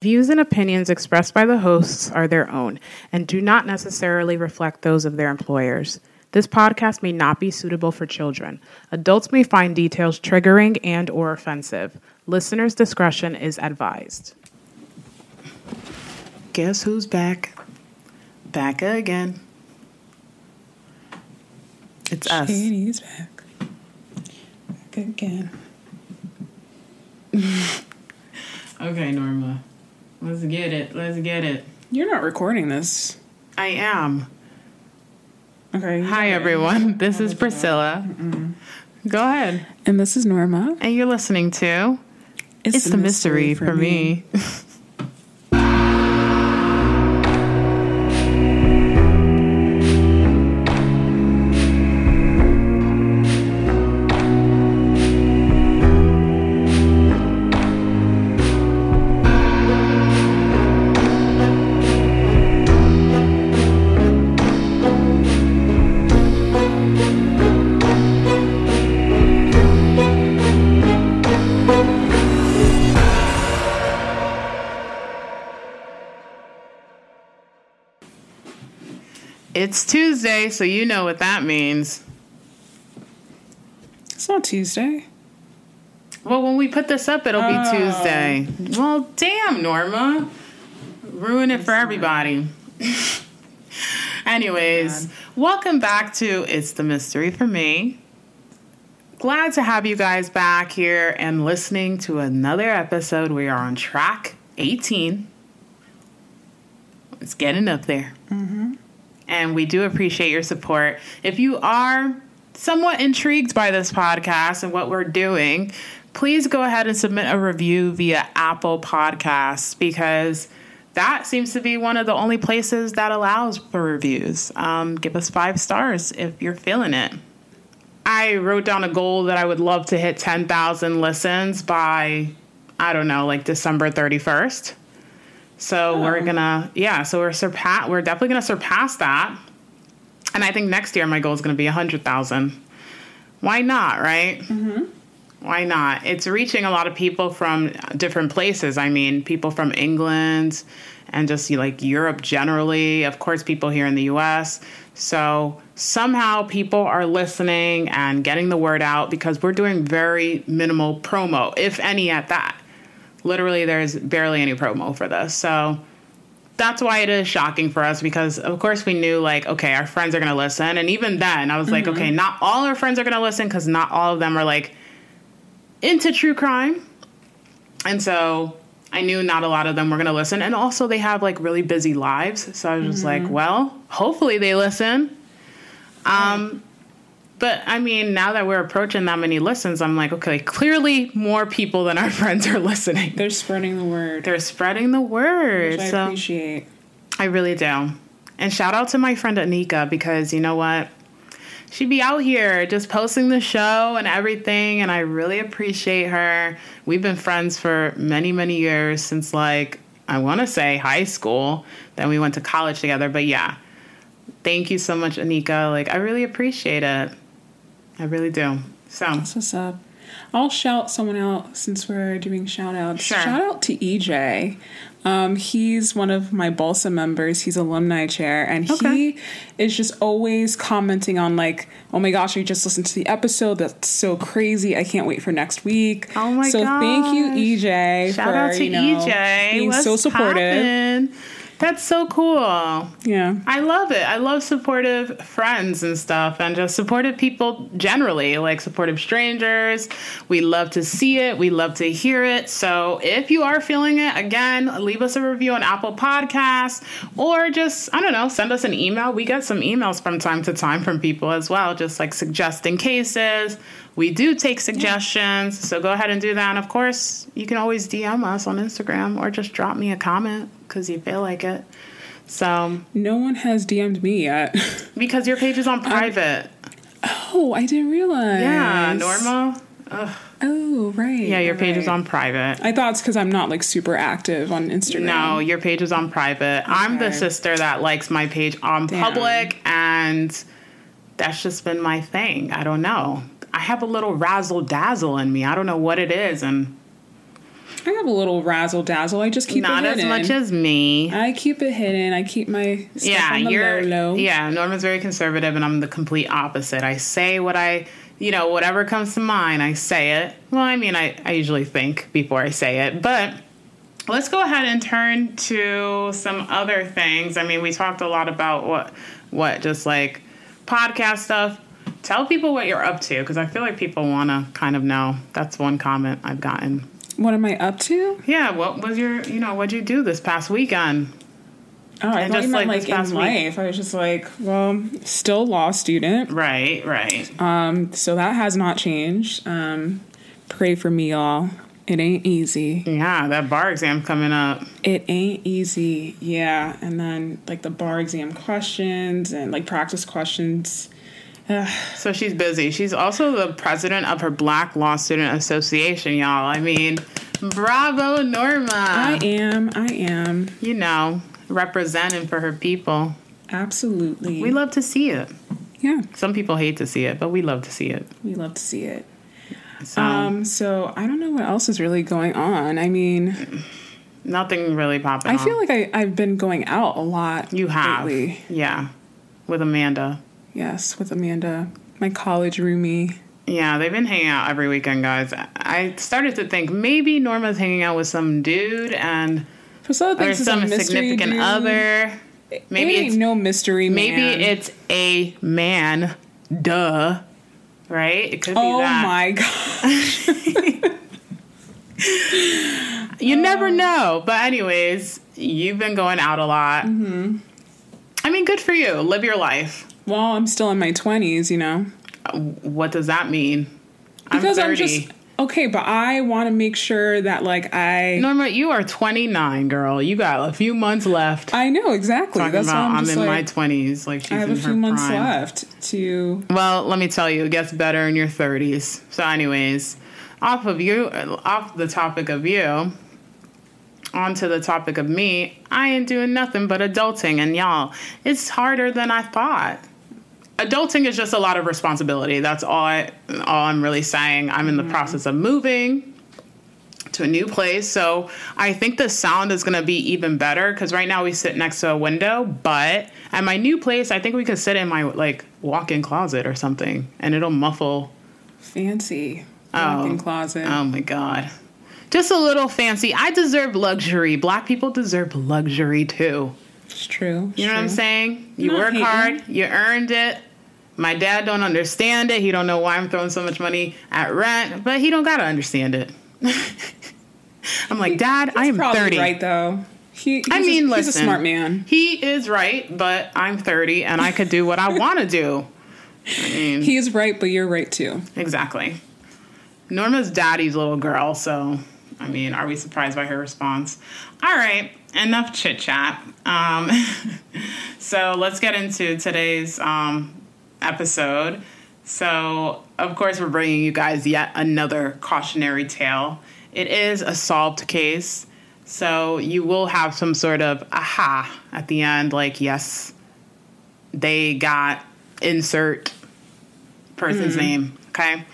Views and opinions expressed by the hosts are their own and do not necessarily reflect those of their employers. This podcast may not be suitable for children. Adults may find details triggering and or offensive. Listeners' discretion is advised. Guess who's back? Back again. It's us. Shady's back. Back again. Okay, Norma. Let's get it. Let's get it. You're not recording this. I am. Okay. Hi, everyone. This is Priscilla. Go ahead. And this is Norma. And you're listening to It's, the, Mystery, for me. It's Tuesday, so you know what that means. It's not Tuesday. Well, when we put this up, it'll be Oh. Tuesday. Well, damn, Norma. Ruin it for everybody. Anyways, God. welcome back to It's the Mystery for Me. Glad to have you guys back here and listening to another episode. We are on track 18. It's getting up there. Mm-hmm. And we do appreciate your support. If you are somewhat intrigued by this podcast and what we're doing, please go ahead and submit a review via Apple Podcasts because that seems to be one of the only places that allows for reviews. Um, give us five stars if you're feeling it. I wrote down a goal that I would love to hit 10,000 listens by, I don't know, like December 31st. So we're gonna, yeah. So we're surpass. We're definitely gonna surpass that. And I think next year my goal is gonna be a hundred thousand. Why not, right? Mm-hmm. Why not? It's reaching a lot of people from different places. I mean, people from England and just like Europe generally. Of course, people here in the U.S. So somehow people are listening and getting the word out because we're doing very minimal promo, if any, at that literally there's barely any promo for this. So that's why it is shocking for us because of course we knew like okay our friends are going to listen. And even then i was like okay not all our friends are going to listen because not all of them are like into true crime. And so i knew not a lot of them were going to listen. And also they have like really busy lives. So i was just like well hopefully they listen. Um but I mean, now that we're approaching that many listens, I'm like, okay, clearly more people than our friends are listening. They're spreading the word. They're spreading the word. which I so appreciate. I really do. And shout out to my friend Anika because you know what? She'd be out here just posting the show and everything, and I really appreciate her. We've been friends for many, many years since like I want to say high school. Then we went to college together, but yeah. Thank you so much, Anika. Like I really appreciate it. I really do. So That's what's up. I'll shout someone out since we're doing shout outs. Sure. Shout out to EJ. Um, he's one of my BLSA members. He's alumni chair, and Okay. he is just always commenting on like, "Oh my gosh, I just listened to the episode. That's so crazy! I can't wait for next week." Oh my so thank you. EJ, Shout for out to you know, EJ. being What's so supportive. poppin'? That's so cool. Yeah, I love it. I love supportive friends and stuff and just supportive people generally, like supportive strangers. We love to see it. We love to hear it. So if you are feeling it, again, leave us a review on Apple Podcasts or just, I don't know, send us an email. We get some emails from time to time from people as well, just like suggesting cases. We do take suggestions, so go ahead and do that. And of course, you can always DM us on Instagram or just drop me a comment because you feel like it. So, no one has DM'd me yet. because your page is on private. oh, I didn't realize. yeah, Norma. Oh, right. Yeah, your page is on private. I thought it's because I'm not like super active on Instagram. No, your page is on private. I'm the sister that likes my page on Damn. public, and that's just been my thing. I don't know. I have a little razzle dazzle in me. I don't know what it is, and I have a little razzle dazzle. I just keep it. Not it as much as me. I keep it hidden. I keep my stuff yeah, on the you're low low. yeah. Norma's very conservative, and I'm the complete opposite. I say what I, you know, whatever comes to mind, I say it. Well, I mean, I I usually think before I say it, but let's go ahead and turn to some other things. I mean, we talked a lot about what what just like podcast stuff. Tell people what you're up to because I feel like people want to kind of know. That's one comment I've gotten. What am I up to? Yeah, what was your, you know, what'd you do this past weekend? Oh, I And thought just you meant like like, in week. life. I was just like, well, still law student. Right, right. Um, so that has not changed. Um, pray for me, y'all. It ain't easy. Yeah, that bar exam coming up. It ain't easy. Yeah. And then like the bar exam questions and like practice questions. So she's busy. She's also the president of her Black Law Student Association, y'all. I mean, bravo, Norma. I am. I am. you know, representing for her people. Absolutely. We love to see it. yeah. Some people hate to see it, but we love to see it. We love to see it. So Um, so I don't know what else is really going on. I mean, nothing really popping. Up. I feel like I, I've been going out a lot. you have, lately. yeah, with Amanda. Yes, with Amanda, my college roomie. Yeah, they've been hanging out every weekend, guys. I started to think maybe Norma's hanging out with some dude and Priscilla or thinks it's a some significant dude. other. Maybe it ain't it's no mystery man. maybe it's a man. Duh. Right? It could be Oh my gosh. You Oh. never know. But anyways, you've been going out a lot. Mm-hmm. I mean, good for you. Live your life. Well, I'm still in my twenties, you know. Uh, what does that mean? Because I'm I'm, just okay, but I want to make sure that like I. Norma, you are 29, girl. You got a few months left. I know exactly. Talking That's why about I'm, I'm, in my 20s. Like she's I have in a few months prime. left to. Well, let me tell you, it gets better in your 30s. So, anyways, off of you, uh, off the topic of you, onto the topic of me. I ain't doing nothing but adulting, and y'all, it's harder than I thought. Adulting is just a lot of responsibility. That's all. I, all I'm really saying. I'm in the mm-hmm. process of moving to a new place, so I think the sound is gonna be even better because right now we sit next to a window. But at my new place, I think we could sit in my like walk-in closet or something, and it'll muffle. Fancy Oh. walk-in closet. Oh my god, just a little fancy. I deserve luxury. Black people deserve luxury too. it's true. You know what I'm saying? You Not work hating. hard, you earned it. My dad don't understand it. He don't know why I'm throwing so much money at rent, but he don't gotta understand it. I'm like, Dad, I am Probably 30. right though. He, he's I mean, a, he's a smart man. He is right, but I'm 30 and I could do what I want to do. I mean, He is right, but you're right too. exactly. Norma's daddy's little girl, so I mean, are we surprised by her response? All right, enough chit chat. Um, so let's get into today's um, episode. So, of course, we're bringing you guys yet another cautionary tale. It is a solved case, so you will have some sort of aha at the end, like, yes, they got insert person's name, okay?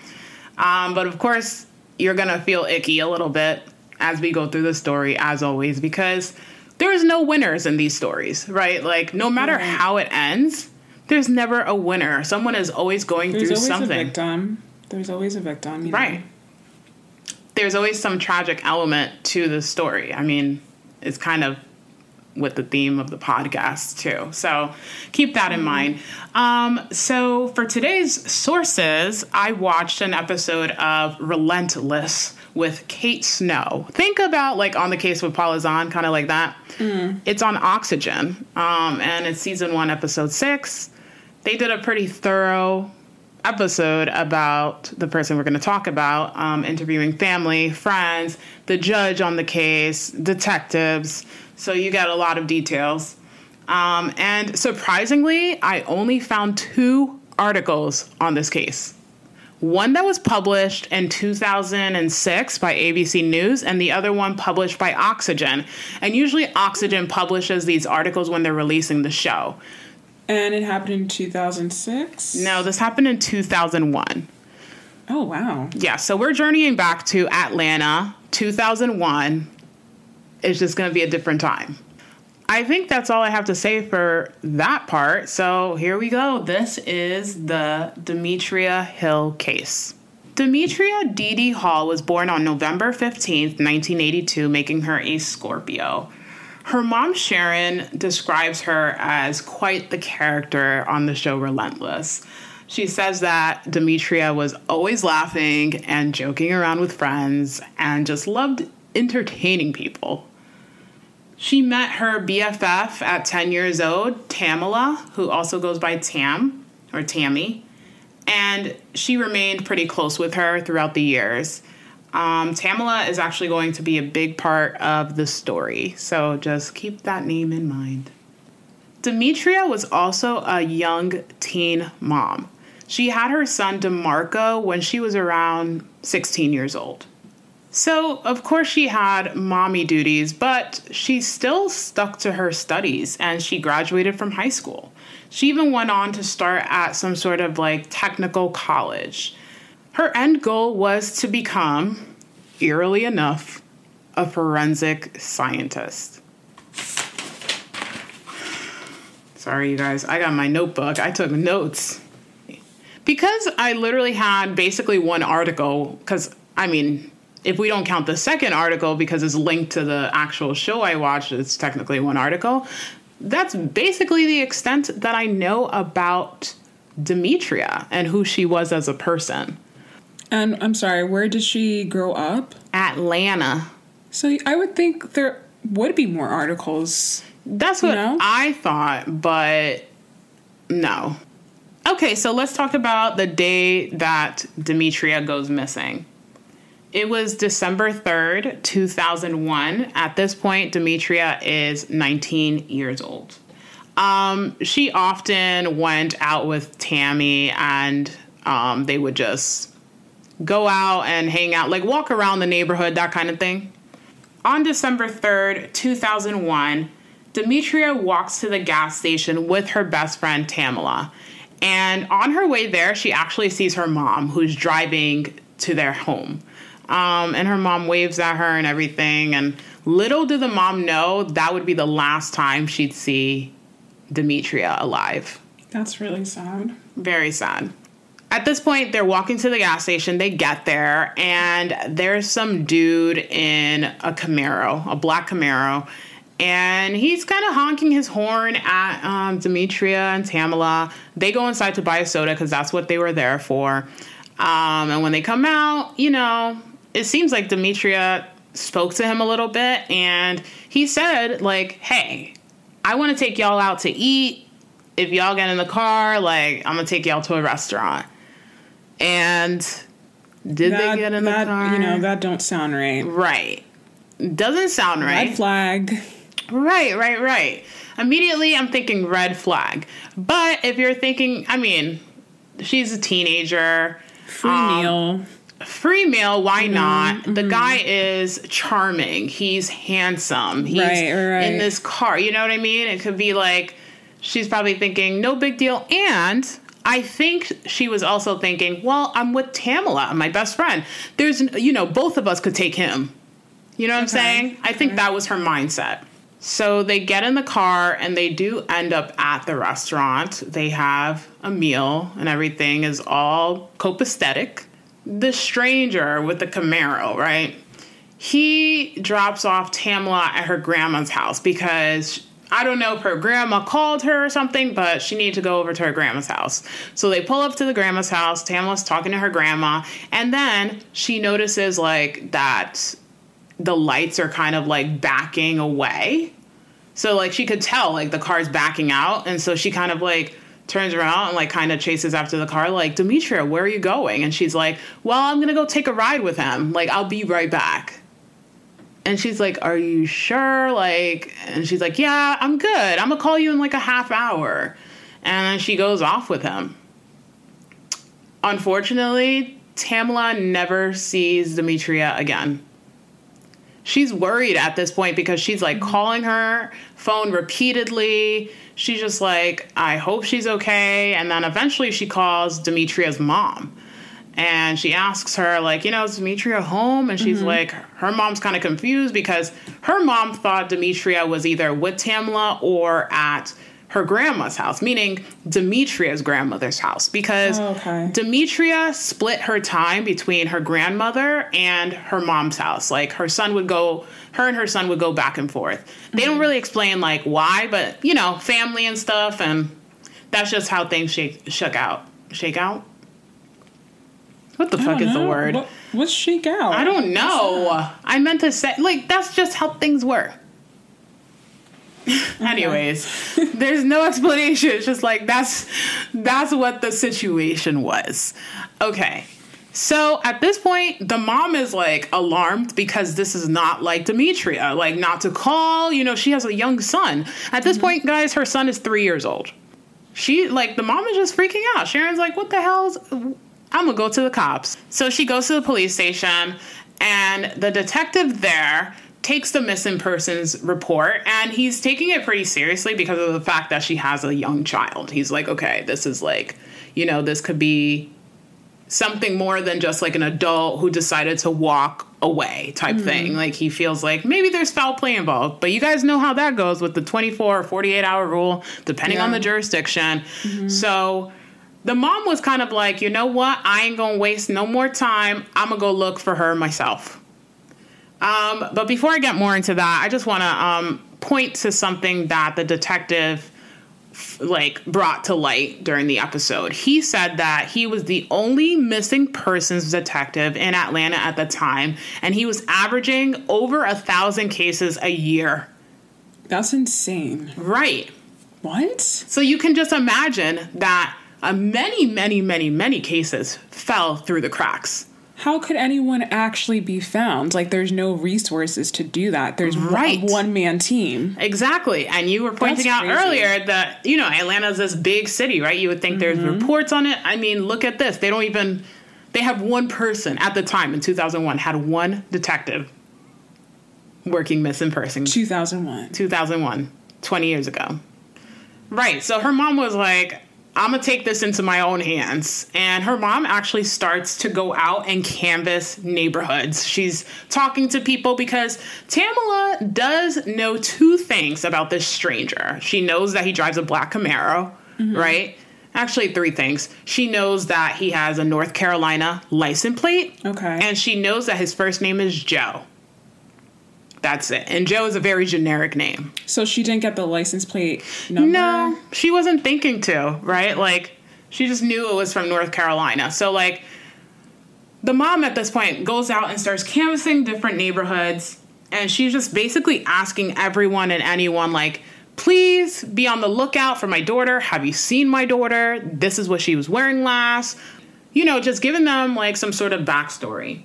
Um, but of course, you're gonna feel icky a little bit as we go through the story, as always, because there is no winners in these stories, right? Like, no matter Right. how it ends, there's never a winner. Someone is always going There's through always a something, victim. There's always a victim. You know? right? There's always some tragic element to the story. I mean, it's kind of with the theme of the podcast too. So keep that in mind. Um, so for today's sources, I watched an episode of Relentless with Kate Snow. Think about like on the case with Paula Zahn, kind of like that. It's on Oxygen, um, and it's season one, episode six. They did a pretty thorough episode about the person we're going to talk about, um, interviewing family, friends, the judge on the case, detectives. So you get a lot of details. Um, and surprisingly, I only found two articles on this case. One that was published in 2006 by ABC News, and the other one published by Oxygen. And usually, Oxygen publishes these articles when they're releasing the show. And it happened in 2006. No, this happened in 2001. Oh wow. Yeah, so we're journeying back to Atlanta 2001 is just going to be a different time. I think that's all I have to say for that part. So here we go. This is the Demetria Hill case. Demetria Dee Dee Hill was born on November 15th, 1982, making her a Scorpio. Her mom, Sharon, describes her as quite the character on the show Relentless. She says that Demetria was always laughing and joking around with friends and just loved entertaining people. She met her BFF at 10 years old, Tamila, who also goes by Tam or Tammy, and she remained pretty close with her throughout the years. Um, Tamila is actually going to be a big part of the story, so just keep that name in mind. Demetria was also a young teen mom. She had her son DeMarco when she was around 16 years old. So, of course, she had mommy duties, but she still stuck to her studies and she graduated from high school. She even went on to start at some sort of like technical college. Her end goal was to become, eerily enough, a forensic scientist. Sorry, you guys, I got my notebook. I took notes. Because I literally had basically one article, because I mean, if we don't count the second article because it's linked to the actual show I watched, it's technically one article. That's basically the extent that I know about Demetria and who she was as a person. And I'm sorry, where did she grow up? Atlanta. So I would think there would be more articles. That's what You know? I thought, but no. Okay, so let's talk about the day that Demetria goes missing. It was December 3rd, 2001. At this point, Demetria is 19 years old. Um, she often went out with Tammy and um, they would just go out and hang out, like walk around the neighborhood, that kind of thing. On December 3rd, 2001, Demetria walks to the gas station with her best friend Tamila. And on her way there, she actually sees her mom, who's driving to their home. Um, and her mom waves at her and everything. And little did the mom know that would be the last time she'd see Demetria alive. That's really sad. Very sad. At this point, they're walking to the gas station. They get there, and there's some dude in a Camaro, a black Camaro, and he's kind of honking his horn at um, Demetria and Tamila. They go inside to buy a soda because that's what they were there for. Um, and when they come out, you know, it seems like Demetria spoke to him a little bit, and he said, like, hey, I want to take y'all out to eat. If y'all get in the car, like, I'm gonna take y'all to a restaurant. And did that, they get in that, the car? You know, that don't sound right. right. Doesn't sound right. Red flag. Right, right, right. Immediately, I'm thinking red flag. But if you're thinking, I mean, she's a teenager. Free Um, meal. Free meal, why Mm-hmm, not? The guy is charming. He's handsome. He's Right, right. in this car. You know what I mean? It could be like she's probably thinking, no big deal. And I think she was also thinking, well, I'm with Tamila, my best friend. There's, you know, both of us could take him. You know what I'm saying? I think okay. that was her mindset. So they get in the car and they do end up at the restaurant. They have a meal and everything is all copacetic. The stranger with the Camaro, right? He drops off Tamila at her grandma's house because I don't know if her grandma called her or something, but she needed to go over to her grandma's house. So they pull up to the grandma's house. Tamila's talking to her grandma, and then she notices like that the lights are kind of like backing away. So like she could tell like the car's backing out, and so she kind of like turns around and like kind of chases after the car, like Demetria, where are you going? And she's like, Well, I'm gonna go take a ride with him. Like I'll be right back. And she's like, Are you sure? Like, and she's like, Yeah, I'm good. I'm gonna call you in like a half hour. And then she goes off with him. Unfortunately, Tamila never sees Demetria again. She's worried at this point because she's like mm-hmm. calling her phone repeatedly. She's just like, I hope she's okay. And then eventually she calls Demetria's mom. And she asks her like you know is demetria home? And she's mm-hmm. like her mom's kind of confused because her mom thought demetria was either with tamila or at her grandma's house meaning demetria's grandmother's house because Oh, okay. demetria split her time between her grandmother and her mom's house. Like her son would go her and her son would go back and forth. They don't mm-hmm. really explain like why but you know family and stuff and that's just how things shake shook out shake out what the I fuck don't is the word What, what's shake out? I don't know. I meant to say like that's just how things were. Anyways, there's no explanation. It's just like that's that's what the situation was. Okay. So at this point, the mom is like alarmed because this is not like Demetria, like not to call. You know, she has a young son. At this mm-hmm. point, guys, her son is three years old. She like the mom is just freaking out. Sharon's like, "What the hell's? I'm gonna go to the cops." So she goes to the police station, and the detective there takes the missing persons report, and he's taking it pretty seriously because of the fact that she has a young child. He's like, "Okay, this is like, you know, this could be something more than just like an adult who decided to walk away type hmm. thing. Like he feels like maybe there's foul play involved, but you guys know how that goes with the 24 or 48 hour rule, depending on the jurisdiction. Mm-hmm. So the mom was kind of like, you know what? I ain't gonna waste no more time. I'm gonna go look for her myself. Um, but before I get more into that, I just want to um, point to something that the detective like brought to light during the episode. He said that he was the only missing persons detective in Atlanta at the time, and he was averaging over a thousand cases a year. That's insane. Right. What? So you can just imagine that uh, many, many, many, many cases fell through the cracks. How could anyone actually be found? Like, there's no resources to do that. There's Right. a one man team. Exactly. And you were pointing That's out crazy. earlier that, you know, Atlanta's this big city, right? You would think there's Mm-hmm. reports on it. I mean, look at this. They don't even, they have one person at the time in 2001, had one detective working missing person. 2001. 2001, 20 years ago. Right. So her mom was like, I'm to take this into my own hands. And her mom actually starts to go out and canvass neighborhoods. She's talking to people because Tamila does know two things about this stranger. She knows that he drives a black Camaro, mm-hmm. right? Actually, three things. She knows that he has a North Carolina license plate. Okay. And she knows that his first name is Joe. That's it. And Joe is a very generic name. So she didn't get the license plate number? No, she wasn't thinking to, right? Like, she just knew it was from North Carolina. So, like, the mom at this point goes out and starts canvassing different neighborhoods. And she's just basically asking everyone and anyone, like, please be on the lookout for my daughter. Have you seen my daughter? This is what she was wearing last. You know, just giving them, like, some sort of backstory.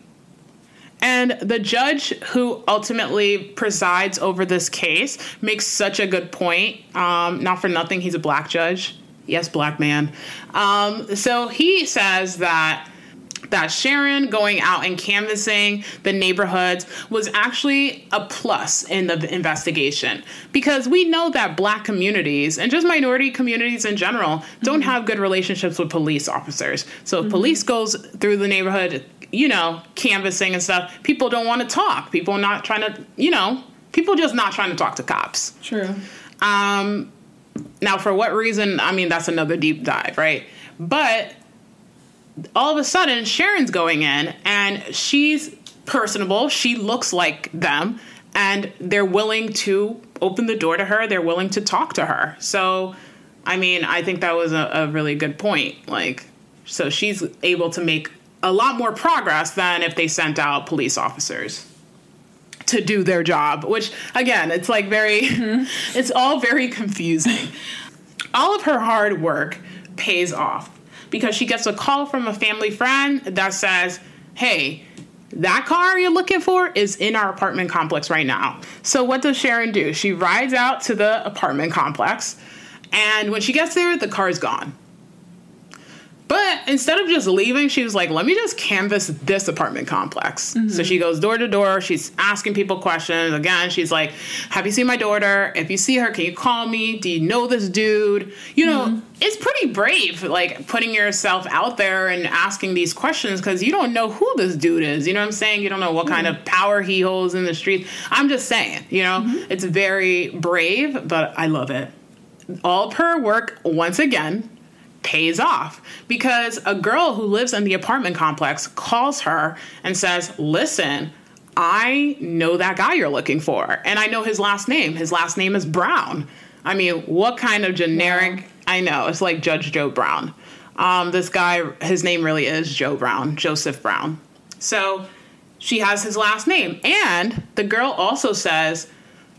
And the judge who ultimately presides over this case makes such a good point. Um, not for nothing, he's a black judge. Yes, black man. Um, so he says that that Sharon going out and canvassing the neighborhoods was actually a plus in the investigation because we know that black communities and just minority communities in general don't have good relationships with police officers. So if police goes through the neighborhood, you know, canvassing and stuff, people don't want to talk. People not trying to, you know, people just not trying to talk to cops. True. Um, now, for what reason? I mean, that's another deep dive, right? But all of a sudden, Sharon's going in and she's personable. She looks like them, and they're willing to open the door to her. They're willing to talk to her. So, I mean, I think that was a, a really good point. Like, so she's able to make a lot more progress than if they sent out police officers to do their job, which again, it's like very, mm-hmm. it's all very confusing. All of her hard work pays off because she gets a call from a family friend that says, Hey, that car you're looking for is in our apartment complex right now. So, what does Sharon do? She rides out to the apartment complex, and when she gets there, the car's gone. But instead of just leaving, she was like, let me just canvass this apartment complex. So mm-hmm. she goes door to door. She's asking people questions. Again, she's like, have you seen my daughter? If you see her, can you call me? Do you know this dude? You know, mm-hmm. it's pretty brave, like putting yourself out there and asking these questions because you don't know who this dude is. You know what I'm saying? You don't know what kind of power he holds in the streets. I'm just saying, you know, mm-hmm. it's very brave, but I love it. All of her work, once again, pays off because a girl who lives in the apartment complex calls her and says, Listen, I know that guy you're looking for, and I know his last name. His last name is Brown. I mean, what kind of generic? I know, it's like Judge Joe Brown. Um, this guy, his name really is Joe Brown, Joseph Brown. So she has his last name. And the girl also says,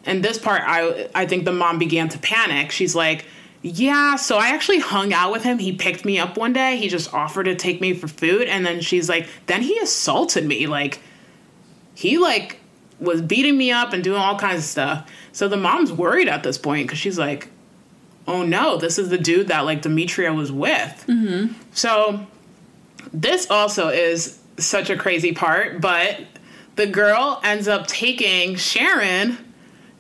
and this part, I, I think the mom began to panic. She's like, yeah, so I actually hung out with him. He picked me up one day. He just offered to take me for food. And then she's like, then he assaulted me. Like, he like was beating me up and doing all kinds of stuff. So the mom's worried at this point because she's like, oh no, this is the dude that like Demetria was with. Mm-hmm. So this also is such a crazy part, but the girl ends up taking Sharon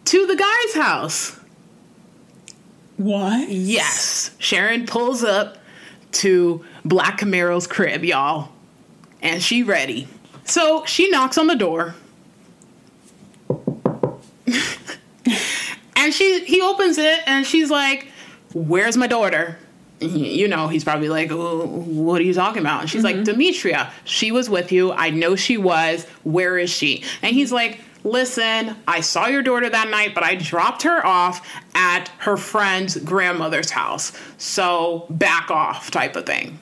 to the guy's house. What? Yes. Sharon pulls up to Black Camaro's crib, y'all. And she ready. So she knocks on the door. and she he opens it and she's like, Where's my daughter? You know, he's probably like, oh, What are you talking about? And she's like, mm-hmm. Demetria, she was with you. I know she was. Where is she? And he's like, Listen, I saw your daughter that night, but I dropped her off at her friend's grandmother's house. So back off, type of thing.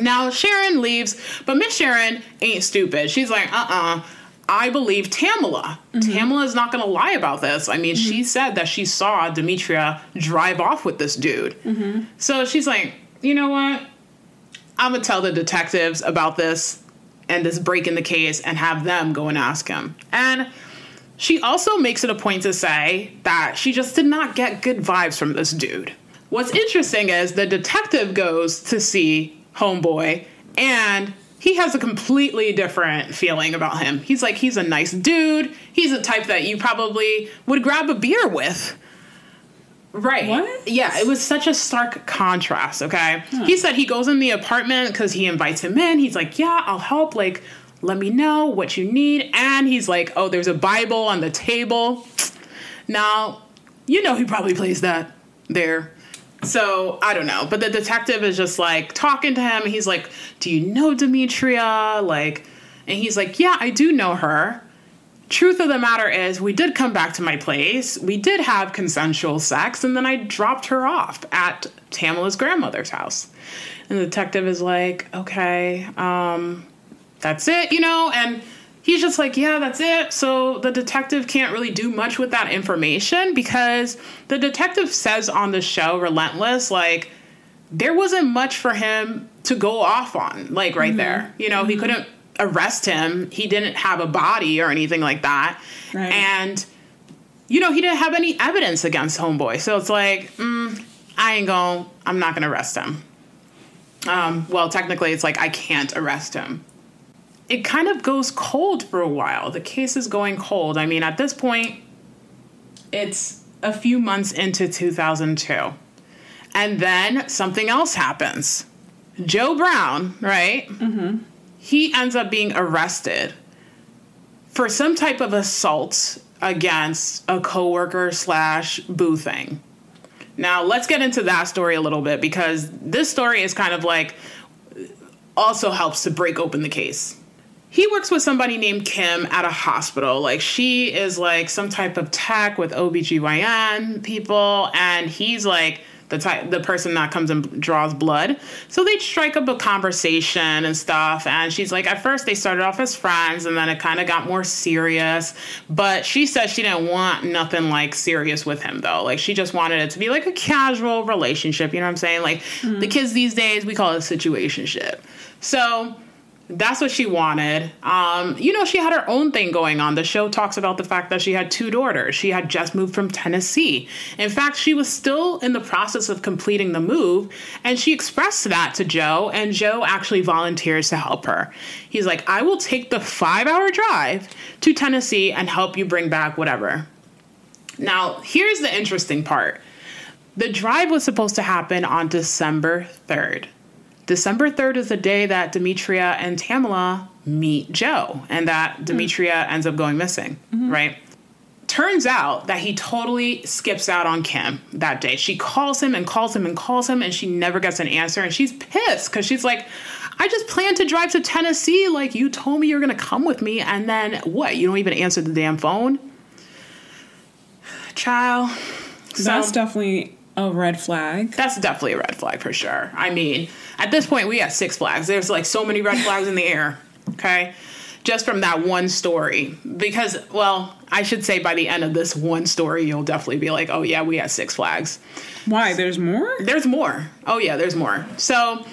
Now Sharon leaves, but Miss Sharon ain't stupid. She's like, uh uh I believe Tamila. Tamila is not going to lie about this. I mean, she said that she saw Demetria drive off with this dude. So she's like, you know what? I'm going to tell the detectives about this and this break in the case and have them go and ask him. And she also makes it a point to say that she just did not get good vibes from this dude. What's interesting is the detective goes to see Homeboy and he has a completely different feeling about him. He's like, he's a nice dude. He's a type that you probably would grab a beer with. Right. What? Yeah, it was such a stark contrast, okay? He said he goes in the apartment because he invites him in. He's like, Yeah, I'll help. Like, let me know what you need. And he's like, Oh, there's a Bible on the table. Now, you know he probably plays that there. So I don't know. But the detective is just like talking to him. He's like, Do you know Demetria? Like, and he's like, Yeah, I do know her. Truth of the matter is, we did come back to my place. We did have consensual sex, and then I dropped her off at Tamila's grandmother's house. And the detective is like, Okay, um, that's it, you know? And he's just like, yeah, that's it. So the detective can't really do much with that information because the detective says on the show, Relentless, like, there wasn't much for him to go off on, like, right there. You know, he couldn't arrest him, he didn't have a body or anything like that. Right. And, you know, he didn't have any evidence against Homeboy. So it's like, mm, I ain't going, I'm not going to arrest him. Um, well, technically, it's like I can't arrest him it kind of goes cold for a while. The case is going cold. I mean, at this point, it's a few months into 2002. And then something else happens. Joe Brown, right? Mm-hmm. He ends up being arrested for some type of assault against a coworker slash boo thing. Now, let's get into that story a little bit because this story is kind of like also helps to break open the case he works with somebody named Kim at a hospital. Like she is like some type of tech with OBGYN people and he's like the type the person that comes and draws blood. So they strike up a conversation and stuff and she's like at first they started off as friends and then it kind of got more serious, but she said she didn't want nothing like serious with him though. Like she just wanted it to be like a casual relationship, you know what I'm saying? Like the mm. kids these days we call it a situationship. So That's what she wanted. Um, you know, she had her own thing going on. The show talks about the fact that she had two daughters. She had just moved from Tennessee. In fact, she was still in the process of completing the move, and she expressed that to Joe, and Joe actually volunteers to help her. He's like, I will take the five hour drive to Tennessee and help you bring back whatever. Now, here's the interesting part the drive was supposed to happen on December 3rd. December 3rd is the day that Demetria and Tamila meet Joe and that hmm. Demetria ends up going missing, mm-hmm. right? Turns out that he totally skips out on Kim that day. She calls him and calls him and calls him, and she never gets an answer. And she's pissed because she's like, I just planned to drive to Tennessee. Like, you told me you're going to come with me. And then what? You don't even answer the damn phone? Child. That's definitely a red flag. that's definitely a red flag for sure. I mean, at this point, we have six flags. There's like so many red flags in the air, okay? Just from that one story. Because, well, I should say by the end of this one story, you'll definitely be like, oh, yeah, we have six flags. Why? There's more? There's more. Oh, yeah, there's more. So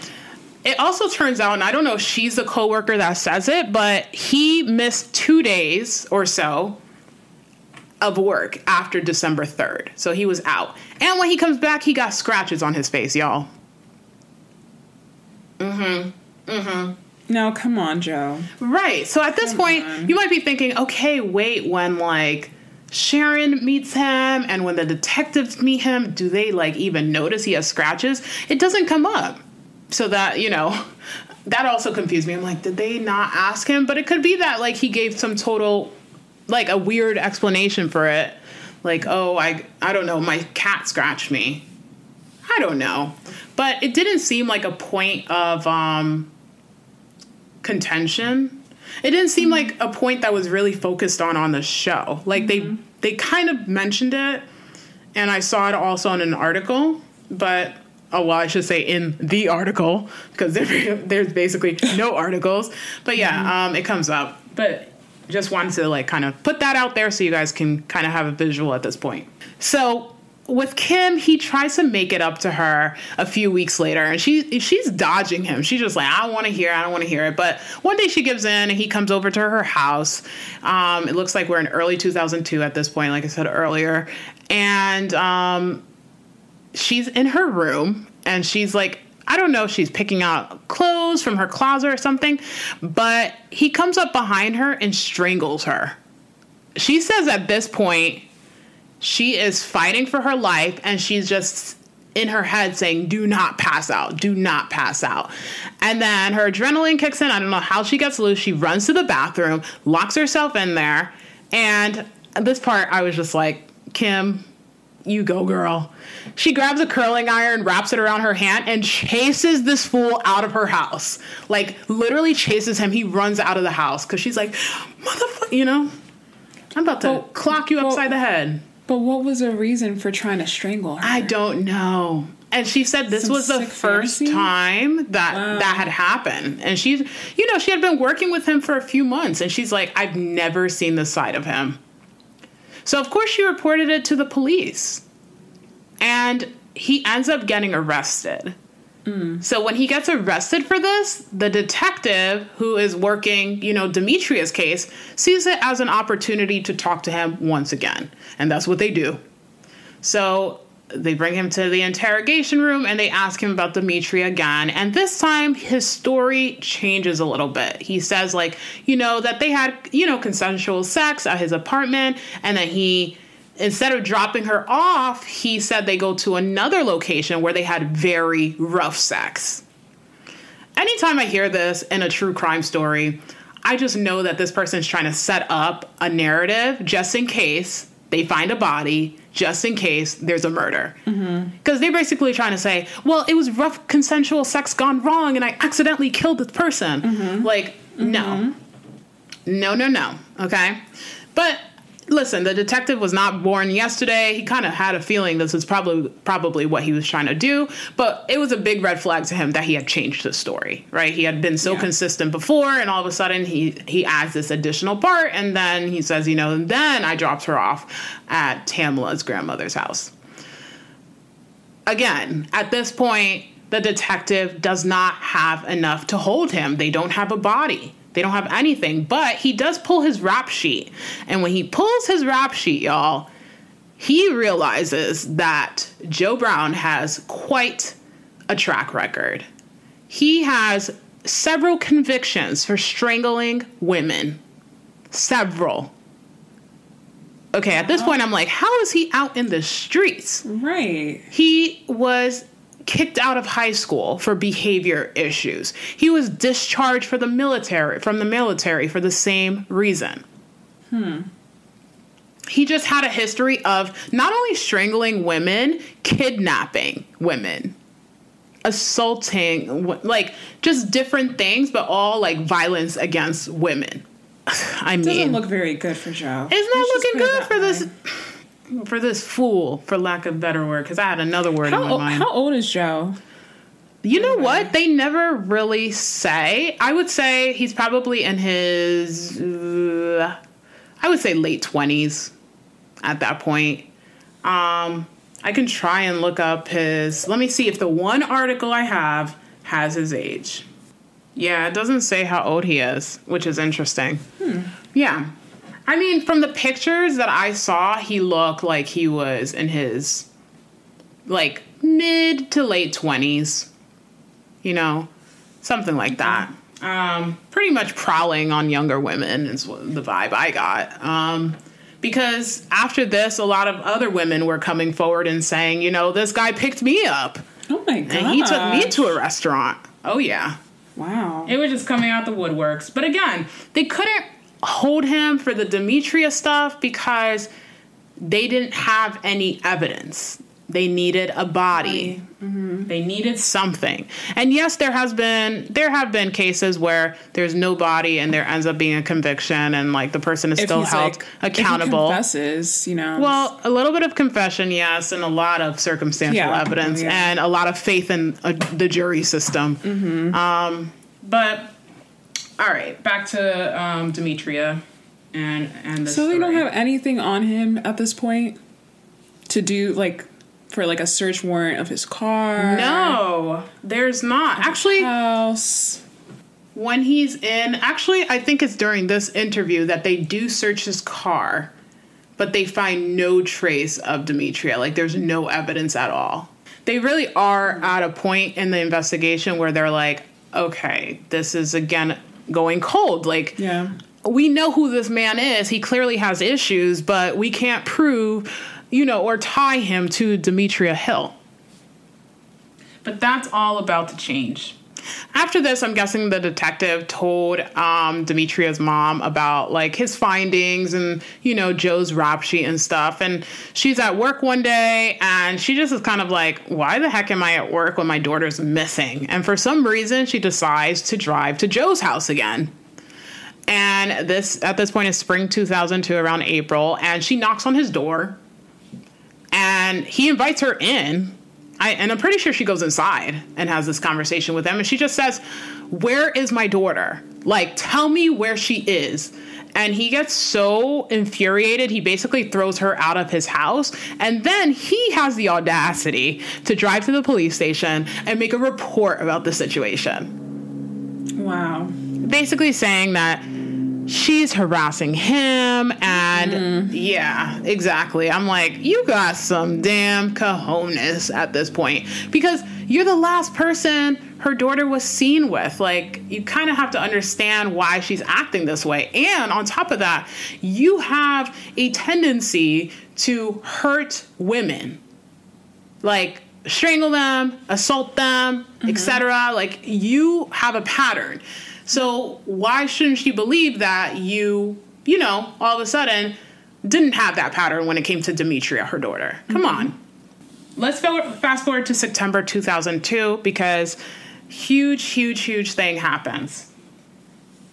it also turns out, and I don't know if she's the coworker that says it, but he missed two days or so of work after December 3rd. So he was out. And when he comes back, he got scratches on his face, y'all. Mm-hmm. Mm-hmm. No, come on, Joe. Right. So at this point, you might be thinking, okay, wait, when like Sharon meets him and when the detectives meet him, do they like even notice he has scratches? It doesn't come up. So that, you know, that also confused me. I'm like, did they not ask him? But it could be that like he gave some total like a weird explanation for it. Like, oh, I I don't know, my cat scratched me. I don't know. But it didn't seem like a point of um contention. It didn't seem like a point that was really focused on on the show. Like they they kind of mentioned it, and I saw it also in an article, but oh well, I should say in the article because there, there's basically no articles. But yeah, um, it comes up. But just wanted to like kind of put that out there so you guys can kind of have a visual at this point. So with Kim, he tries to make it up to her a few weeks later, and she she's dodging him. She's just like, I don't want to hear, it, I don't want to hear it. But one day she gives in, and he comes over to her house. Um, it looks like we're in early 2002 at this point, like I said earlier, and um, she's in her room, and she's like. I don't know if she's picking out clothes from her closet or something, but he comes up behind her and strangles her. She says at this point, she is fighting for her life and she's just in her head saying do not pass out. Do not pass out. And then her adrenaline kicks in. I don't know how she gets loose. She runs to the bathroom locks herself in there and this part i was just like kim you go girl. She grabs a curling iron wraps it around her hand and chases this fool out of her house. Like literally chases him. He runs out of the house because she's like motherfucker you know? I'm about to Well, clock you well- upside the head But what was her reason for trying to strangle her? I don't know. And she said this Some was the first fantasy? time that Wow. that had happened. And she's, you know, she had been working with him for a few months and she's like, I've never seen this side of him. So, of course, she reported it to the police. And he ends up getting arrested. Mm. So when he gets arrested for this, the detective who is working, you know, Demetria's case sees it as an opportunity to talk to him once again. And that's what they do. So they bring him to the interrogation room and they ask him about Demetria again. And this time his story changes a little bit. He says, like, you know, that they had, you know, consensual sex at his apartment and that he instead of dropping her off, he said they go to another location where they had very rough sex. Anytime I hear this in a true crime story, I just know that this person's trying to set up a narrative just in case they find a body, just in case there's a murder. Mm-hmm. Because they're basically trying to say, well, it was rough consensual sex gone wrong and I accidentally killed this person. Mm-hmm. Like, no. Mm-hmm. No, no, no. Okay. But listen, the detective was not born yesterday. He kind of had a feeling this is probably probably what he was trying to do, but it was a big red flag to him that he had changed his story, right? He had been so Yeah. consistent before and all of a sudden he he adds this additional part and then he says, you know, and then I dropped her off at Tamila's grandmother's house. Again, at this point, the detective does not have enough to hold him. They don't have a body. They don't have anything. But he does pull his rap sheet. And when he pulls his rap sheet, y'all, he realizes that Joe Brown has quite a track record. He has several convictions for strangling women. Several. Okay, at this point, I'm like, how is he out in the streets? Right. He was kicked out of high school for behavior issues. He was discharged for the military from the military for the same reason. Hmm. He just had a history of not only strangling women, kidnapping women, assaulting, like just different things, but all like violence against women. I mean, Doesn't look very good for Joe. it's not Let's looking good for way. this for this fool, for lack of better word, because I had another word in my o- mind. how old is Joe? You know what? They never really say. I would say he's probably in his, uh, I would say late 20s at that point. Um, I can try and look up his. Let me see if the one article I have has his age. Yeah, it doesn't say how old he is, which is interesting. Yeah. I mean, from the pictures that I saw, he looked like he was in his like mid to late 20s you know something like that um pretty much prowling on younger women is what the vibe i got um because after this a lot of other women were coming forward and saying you know this guy picked me up Oh my god. and he took me to a restaurant oh yeah Wow. it was just coming out the woodworks. But again, they couldn't hold him for the Demetria stuff because they didn't have any evidence. They needed a body. They needed something. And yes, there has been there have been cases where there's no body and there ends up being a conviction and like the person is if still held like If accountable. he confesses, you know. Well, a little bit of confession, yes, and a lot of circumstantial Yeah. evidence, Yeah. and a lot of faith in uh, the jury system. Mm-hmm. Um, but all right, back to um, Demetria and and the so they don't have anything on him at this point to do like for like a search warrant of his car. no, there's not actually. House. when he's in actually i think it's during this interview that they do search his car but they find no trace of demetria like there's no evidence at all they really are at a point in the investigation where they're like okay this is again going cold like Yeah. we know who this man is he clearly has issues but we can't prove you know or tie him to demetria hill but that's all about to change. After this, I'm guessing the detective told um, Demetria's mom about like his findings and you know Joe's rap sheet and stuff. And she's at work one day and she just is kind of like, "Why the heck am I at work when my daughter's missing?" And for some reason, she decides to drive to Joe's house again. And this at this point is spring 2002, around April, and she knocks on his door, and he invites her in. I, and I'm pretty sure she goes inside and has this conversation with him, and she just says, "Where is my daughter? Like, tell me where she is." And he gets so infuriated, he basically throws her out of his house. And then he has the audacity to drive to the police station and make a report about the situation Wow. basically saying that she's harassing him and mm. yeah exactly. I'm like you got some damn cojones at this point because you're the last person her daughter was seen with. Like you kind of have to understand why she's acting this way. And on top of that you have a tendency to hurt women. Like strangle them, assault them, etc. Mm-hmm. Like you have a pattern. So why shouldn't she believe that you, you know, all of a sudden didn't have that pattern when it came to Demetria, her daughter? Come mm-hmm. on. Let's go fast forward to September 2002 because huge, huge, huge thing happens.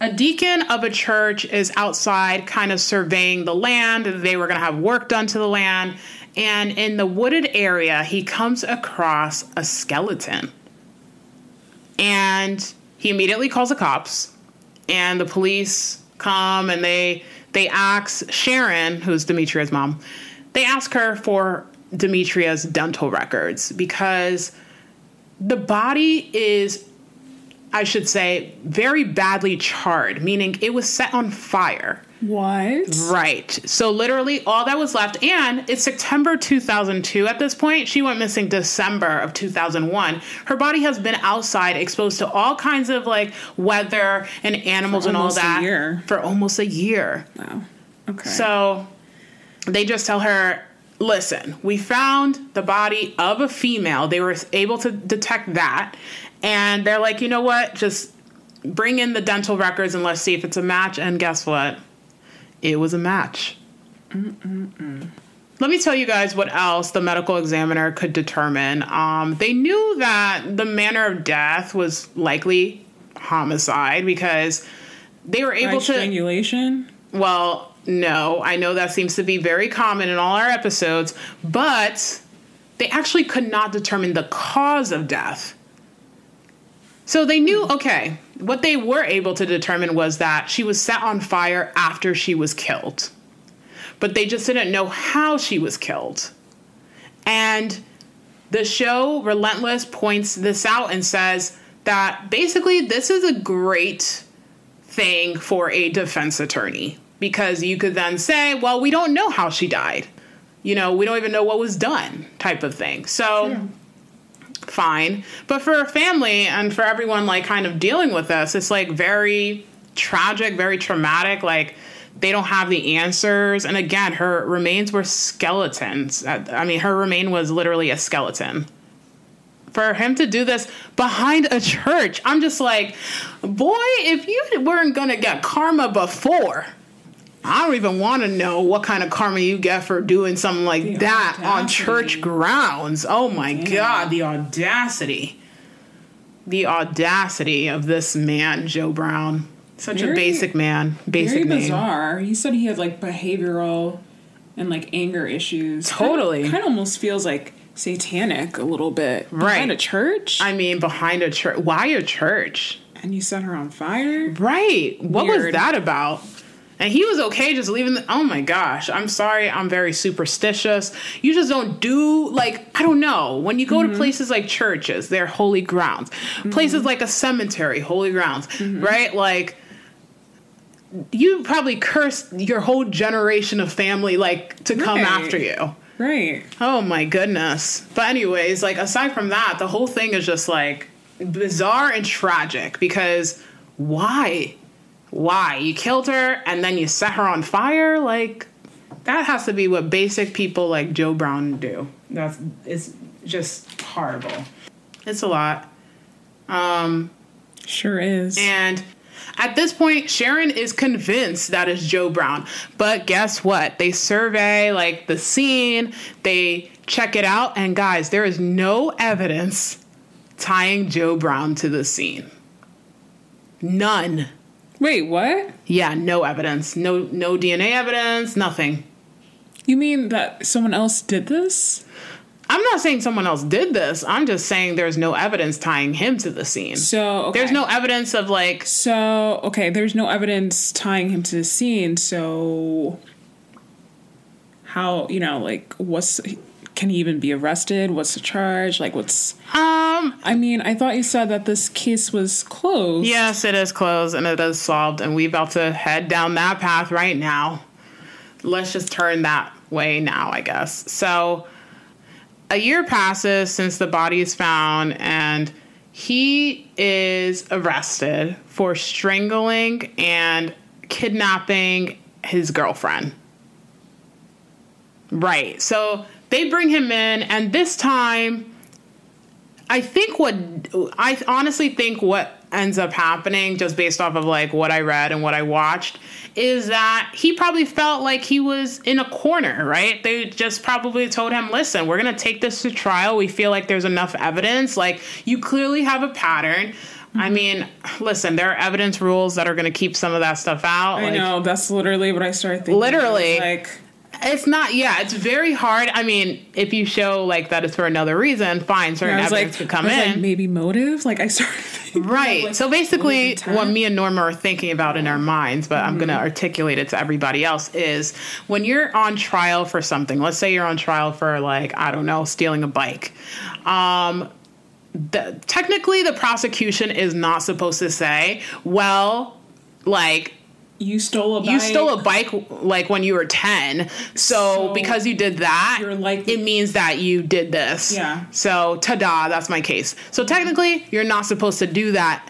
A deacon of a church is outside kind of surveying the land. They were going to have work done to the land. And in the wooded area, he comes across a skeleton. And he immediately calls the cops. And the police come and they they ask Sharon, who's Demetria's mom, they ask her for Demetria's dental records because the body is I should say, very badly charred, meaning it was set on fire. What? Right. So literally all that was left, and it's September 2002 at this point. She went missing December of 2001. Her body has been outside, exposed to all kinds of like weather and animals and all almost a that year. for almost a year. Wow. Okay. So they just tell her, listen, we found the body of a female. They were able to detect that. And they're like, you know what? Just bring in the dental records and let's see if it's a match. And guess what? It was a match. Let me tell you guys what else the medical examiner could determine. Um, they knew that the manner of death was likely homicide because they were By able to. strangulation? Well, no, I know that seems to be very common in all our episodes, but they actually could not determine the cause of death. So they knew, okay, what they were able to determine was that she was set on fire after she was killed. But they just didn't know how she was killed. And the show Relentless points this out and says that basically this is a great thing for a defense attorney because you could then say, well, we don't know how she died. You know, we don't even know what was done, type of thing. So, fine. But for a family and for everyone, like, kind of dealing with this, it's like very tragic, very traumatic. Like, they don't have the answers. And again, her remains were skeletons. I I mean, her remain was literally a skeleton for him to do this behind a church. I'm just like, boy, if you weren't gonna get karma before, I don't even want to know what kind of karma you get for doing something like The that on church grounds. Oh my god, the audacity. The audacity of this man, Joe Brown. Such a basic man. Basic Very name. bizarre. He said he had like behavioral and like anger issues. Totally. Kind of almost feels like satanic a little bit. Right. Behind a church? I mean, behind a church. Why a church? and you set her on fire? Right. What was that about? And he was okay just leaving the. Oh my gosh. I'm sorry. I'm very superstitious. You just don't do, like, I don't know. When you go to mm-hmm. places like churches, they're holy grounds. Mm-hmm. Places like a cemetery, holy grounds, mm-hmm. right? Like, you probably cursed your whole generation of family, like, to come after you. Right. Oh my goodness. But anyways, like aside from that, the whole thing is just like bizarre and tragic because why? Why? You killed her and then you set her on fire? Like that has to be what basic people like Joe Brown do. That's it's just horrible. It's a lot. Um Sure is. and at this point, Sharon is convinced that is Joe Brown. But guess what? They survey like the scene, they check it out, and guys, there is no evidence tying Joe Brown to the scene. None. Wait, what? Yeah, no evidence. No no DNA evidence, nothing. You mean that someone else did this? I'm not saying someone else did this. I'm just saying there's no evidence tying him to the scene. So okay. There's no evidence of like So okay, there's no evidence tying him to the scene. So how you know like what's can he even be arrested? What's the charge? Like what's um I mean, I thought you said that this case was closed. Yes, it is closed and it is solved, and we're about to head down that path right now. Let's just turn that way now, I guess. So, a year passes since the body is found, and he is arrested for strangling and kidnapping his girlfriend. Right. So, they bring him in, and this time, I think what I honestly think what ends up happening, just based off of like what I read and what I watched, is that he probably felt like he was in a corner, right? They just probably told him, listen, we're gonna take this to trial. We feel like there's enough evidence. Like, you clearly have a pattern. I mm-hmm. mean, listen, there are evidence rules that are gonna keep some of that stuff out. I like, know that's literally what I started thinking. Literally. Like It's not, yeah, it's very hard. I mean, if you show like that it's for another reason, fine, certain was evidence like, could come in. like, maybe motive. Like I started thinking, Right. like, so basically, what me and Norma are thinking about in our minds, but I'm going to articulate it to everybody else, is when you're on trial for something, let's say you're on trial for, like, I don't know, stealing a bike. Um, the, technically the prosecution is not supposed to say, well, like You stole a bike. you stole a bike like when you were 10 so, So, because you did that it means that you did this Yeah. so ta-da that's my case so technically you're not supposed to do that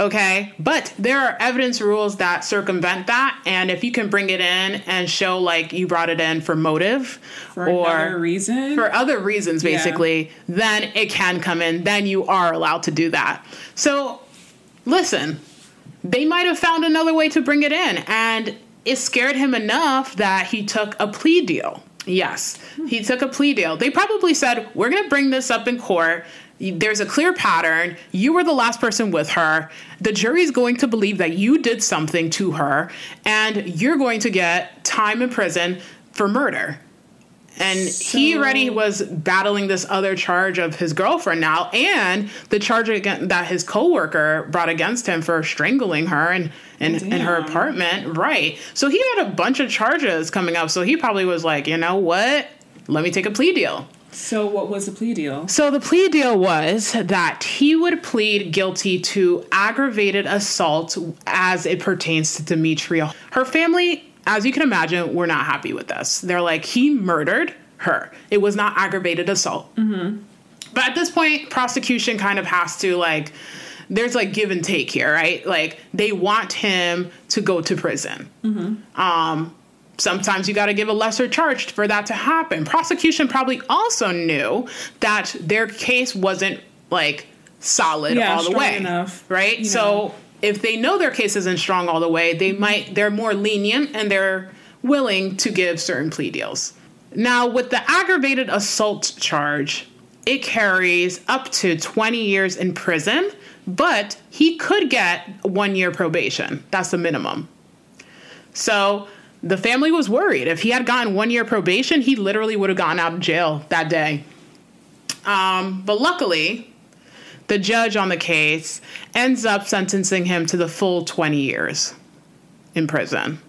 okay but there are evidence rules that circumvent that and if you can bring it in and show like you brought it in for motive for or reason. for other reasons Yeah. basically then it can come in then you are allowed to do that so listen they might have found another way to bring it in. And it scared him enough that he took a plea deal. Yes he took a plea deal. They probably said we're going to bring this up in court. There's a clear pattern. You were the last person with her. The jury's going to believe that you did something to her and you're going to get time in prison for murder and he already was battling this other charge of his girlfriend now, and the charge again, that his coworker brought against him for strangling her in, in, in her apartment. Right. So he had a bunch of charges coming up. So he probably was like, you know what? Let me take a plea deal. so what was the plea deal? So the plea deal was that he would plead guilty to aggravated assault as it pertains to Demetria. Her family, as you can imagine, were not happy with this. They're like, he murdered her. It was not aggravated assault. But at this point, prosecution kind of has to like, there's like give and take here, right? Like they want him to go to prison. Um, sometimes you got to give a lesser charge for that to happen. Prosecution probably also knew that their case wasn't like solid Yeah, all the way, enough, right? you So. If they know their case isn't strong all the way, they might they're more lenient and they're willing to give certain plea deals. Now, with the aggravated assault charge, it carries up to 20 years in prison, but he could get one year probation. That's the minimum. So the family was worried. If he had gotten one year probation, he literally would have gotten out of jail that day. Um, but luckily, the judge on the case ends up sentencing him to the full 20 years in prison.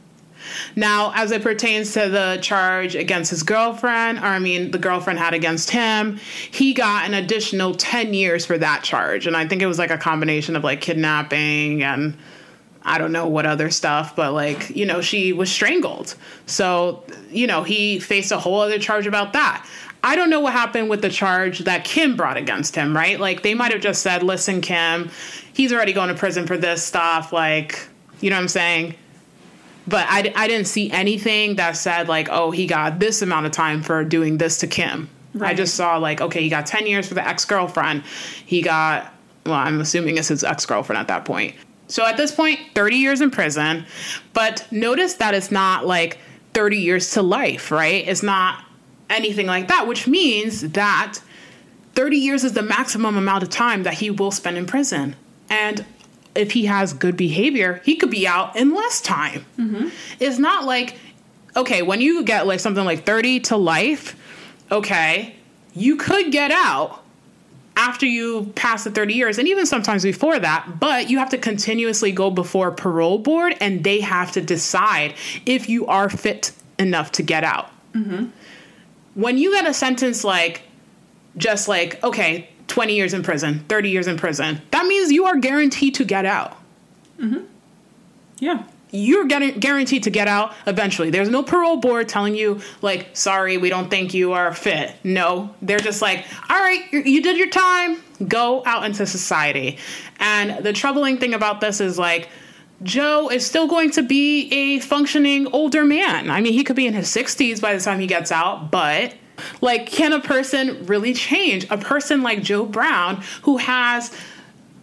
Now, as it pertains to the charge against his girlfriend, or I mean, the girlfriend had against him, he got an additional 10 years for that charge. And I think it was like a combination of like kidnapping and I don't know what other stuff, but like, you know, she was strangled. So, you know, he faced a whole other charge about that. I don't know what happened with the charge that Kim brought against him, right? Like, they might have just said, listen, Kim, he's already going to prison for this stuff. Like, you know what I'm saying? But I, I didn't see anything that said, like, oh, he got this amount of time for doing this to Kim. I just saw, like, okay, he got 10 years for the ex girlfriend. He got, well, I'm assuming it's his ex girlfriend at that point. So at this point, 30 years in prison. But notice that it's not like 30 years to life, right? It's not anything like that, which means that 30 years is the maximum amount of time that he will spend in prison. And if he has good behavior, he could be out in less time. Mm-hmm. It's not like, okay, when you get like something like 30 to life, okay, you could get out after you pass the 30 years and even sometimes before that, but you have to continuously go before parole board and they have to decide if you are fit enough to get out. Mm-hmm. When you get a sentence like, just like, okay, 20 years in prison, 30 years in prison, that means you are guaranteed to get out. Mm-hmm. Yeah. You're getting guaranteed to get out eventually. There's no parole board telling you, like, sorry, we don't think you are fit. No, they're just like, all right, you did your time, go out into society. And the troubling thing about this is, like, Joe is still going to be a functioning older man. I mean, he could be in his 60s by the time he gets out, but like, can a person really change? A person like Joe Brown, who has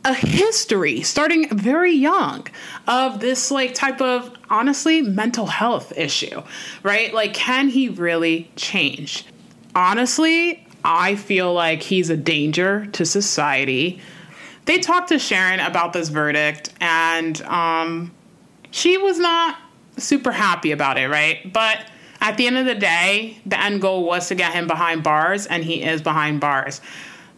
a history starting very young of this like type of honestly mental health issue, right? Like, can he really change? Honestly, I feel like he's a danger to society. They talked to Sharon about this verdict, and um, she was not super happy about it, right? But at the end of the day, the end goal was to get him behind bars, and he is behind bars.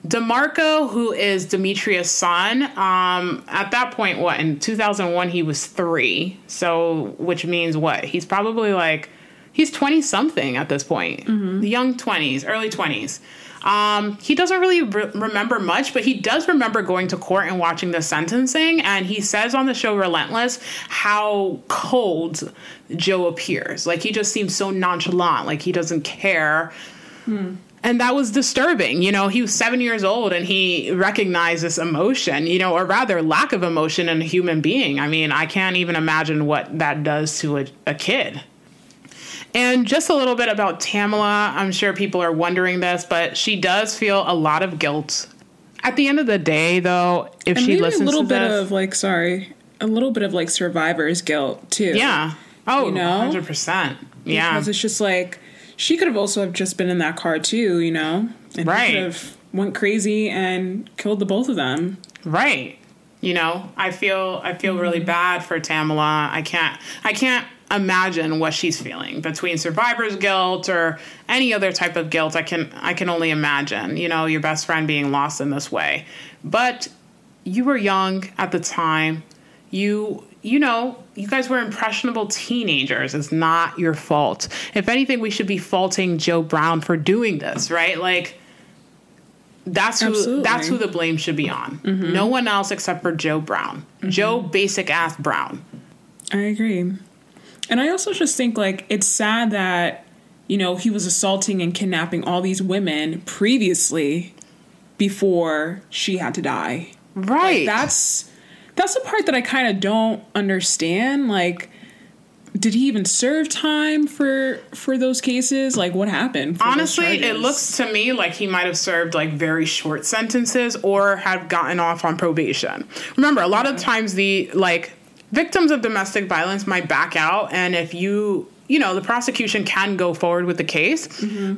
DeMarco, who is Demetria's son, um, at that point, what, in 2001, he was three. So, which means what? He's probably like, he's 20 something at this point, Mm-hmm. young 20s, early 20s. Um, he doesn't really re- remember much, but he does remember going to court and watching the sentencing. And he says on the show Relentless how cold Joe appears. Like he just seems so nonchalant, like he doesn't care. And that was disturbing. You know, he was seven years old and he recognized this emotion, you know, or rather lack of emotion in a human being. I mean, I can't even imagine what that does to a, a kid. And just a little bit about Tamila. I'm sure people are wondering this, but she does feel a lot of guilt. At the end of the day, though, if And she maybe listens a little to bit this, of like, sorry, a little bit of like survivor's guilt too. yeah, oh, You know? 100%. Yeah, because it's just like she could have also have just been in that car too, you know, and Right. could have went crazy and killed the both of them. Right. You know, I feel I feel mm-hmm. really bad for Tamila. I can't I can't imagine what she's feeling between survivor's guilt or any other type of guilt. I can I can only imagine, you know, your best friend being lost in this way. But you were young at the time. You you know, you guys were impressionable teenagers. It's not your fault. If anything, we should be faulting Joe Brown for doing this, right? Like that's who Absolutely. that's who the blame should be on. Mm-hmm. No one else except for Joe Brown. Mm-hmm. Joe basic ass Brown. I agree. And I also just think like it's sad that you know he was assaulting and kidnapping all these women previously before she had to die. Right. That's that's the part that I kind of don't understand like did he even serve time for for those cases? Like what happened? Honestly, it looks to me like he might have served like very short sentences or have gotten off on probation. Remember, a lot of times the like victims of domestic violence might back out and if you, you know, the prosecution can go forward with the case,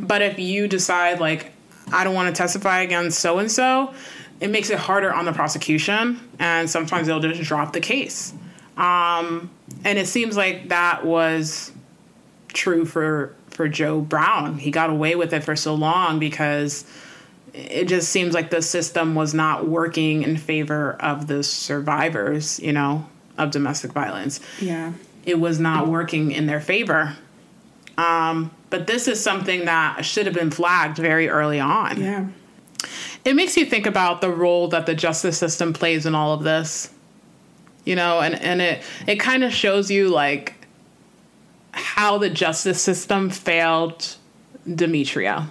but if you decide like I don't want to testify against so and so, it makes it harder on the prosecution and sometimes they'll just drop the case. Um, and it seems like that was true for for Joe Brown. He got away with it for so long because it just seems like the system was not working in favor of the survivors, you know, of domestic violence. Yeah. It was not working in their favor. Um, but this is something that should have been flagged very early on. Yeah. It makes you think about the role that the justice system plays in all of this. You know, and, and it it kind of shows you like how the justice system failed Demetria.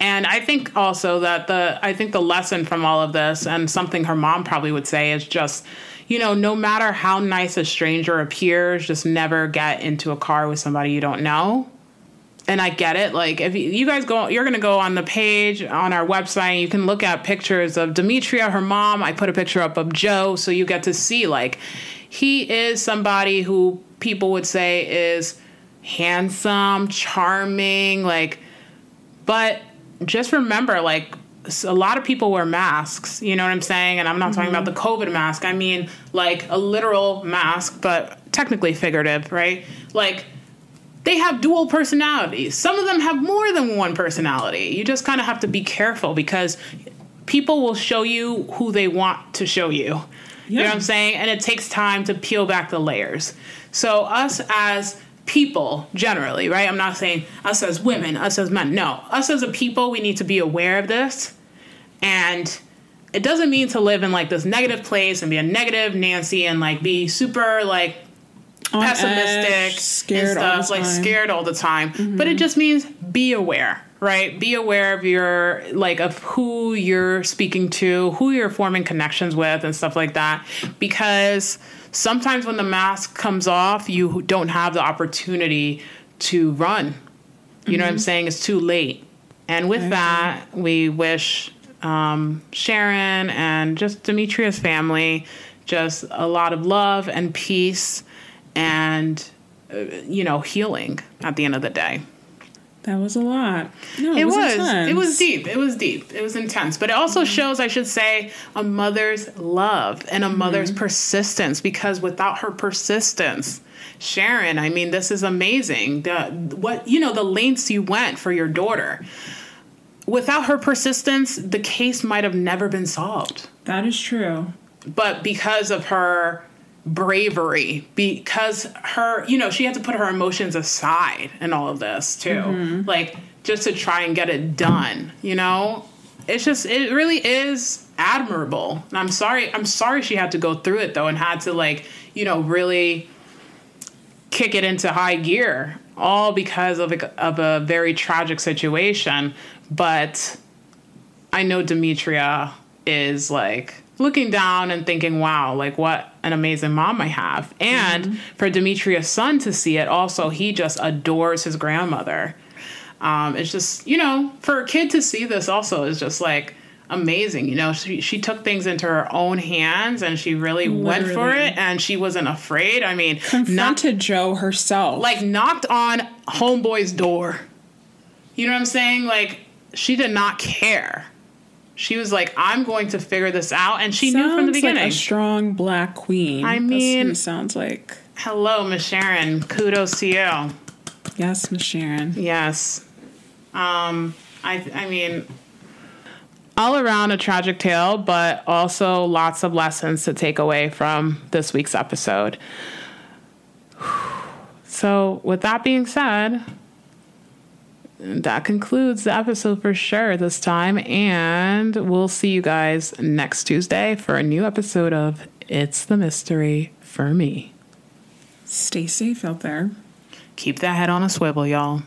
And I think also that the I think the lesson from all of this and something her mom probably would say is just you know, no matter how nice a stranger appears, just never get into a car with somebody you don't know and I get it. Like if you, guys go, you're gonna go on the page on our website. You can look at pictures of Demetria, her mom. I put a picture up of Joe, so you get to see like he is somebody who people would say is handsome, charming, like. But just remember, like a lot of people wear masks. You know what I'm saying? And I'm not talking about the mm-hmm. COVID mask. I mean like a literal mask, but technically figurative, right? Like they have dual personalities. Some of them have more than one personality. You just kind of have to be careful because people will show you who they want to show you. You know what I'm saying? And it takes time to peel back the layers. So, us as people, generally, right? I'm not saying us as women, us as men. No, us as a people, we need to be aware of this. And it doesn't mean to live in like this negative place and be a negative Nancy and like be super like On pessimistic edge, scared and stuff, like. Mm-hmm. scared all the time. But it just means be aware, right? Be aware of your like of who you're speaking to, who you're forming connections with, and stuff like that. Because sometimes when the mask comes off, you don't have the opportunity to run. You know what I'm saying? It's too late. And with that, we wish um, Sharon and just Demetria's family just a lot of love and peace and, uh, you know, healing at the end of the day. That was a lot. No, it, It was. intense. It was deep. It was deep. It was intense. But it also shows, I should say, a mother's love and a mm-hmm. mother's persistence because without her persistence, Sharon, I mean, this is amazing. The what you know, the lengths you went for your daughter. Without her persistence, the case might have never been solved. That is true. But because of her bravery because her, you know, she had to put her emotions aside in all of this too. Mm-hmm. Like just to try and get it done, you know? It's just it really is admirable. And I'm sorry I'm sorry she had to go through it though and had to like, you know, really kick it into high gear all because of a, of a very tragic situation, but I know Demetria is like looking down and thinking, wow, like what an amazing mom I have. And for Demetria's son to see it, also, he just adores his grandmother. Um, it's just, you know, for a kid to see this also is just like amazing. You know, she, she took things into her own hands and she really went for it and she wasn't afraid. I mean, not Confronted Joe herself. like knocked on homeboy's door. You know what I'm saying? Like she did not care. She was like, "I'm going to figure this out," and she knew from the Sounds beginning. Like a strong black queen. I mean- sounds like. Hello, Miss Sharon. Kudos to you. Yes, Miss Sharon. Yes. Um, I I mean, all around a tragic tale, but also lots of lessons to take away from this week's episode. So, with that being said, that concludes the episode for sure this time, and we'll see you guys next Tuesday for a new episode of It's the Mystery for Me. Stay safe out there. Keep that head on a swivel, y'all.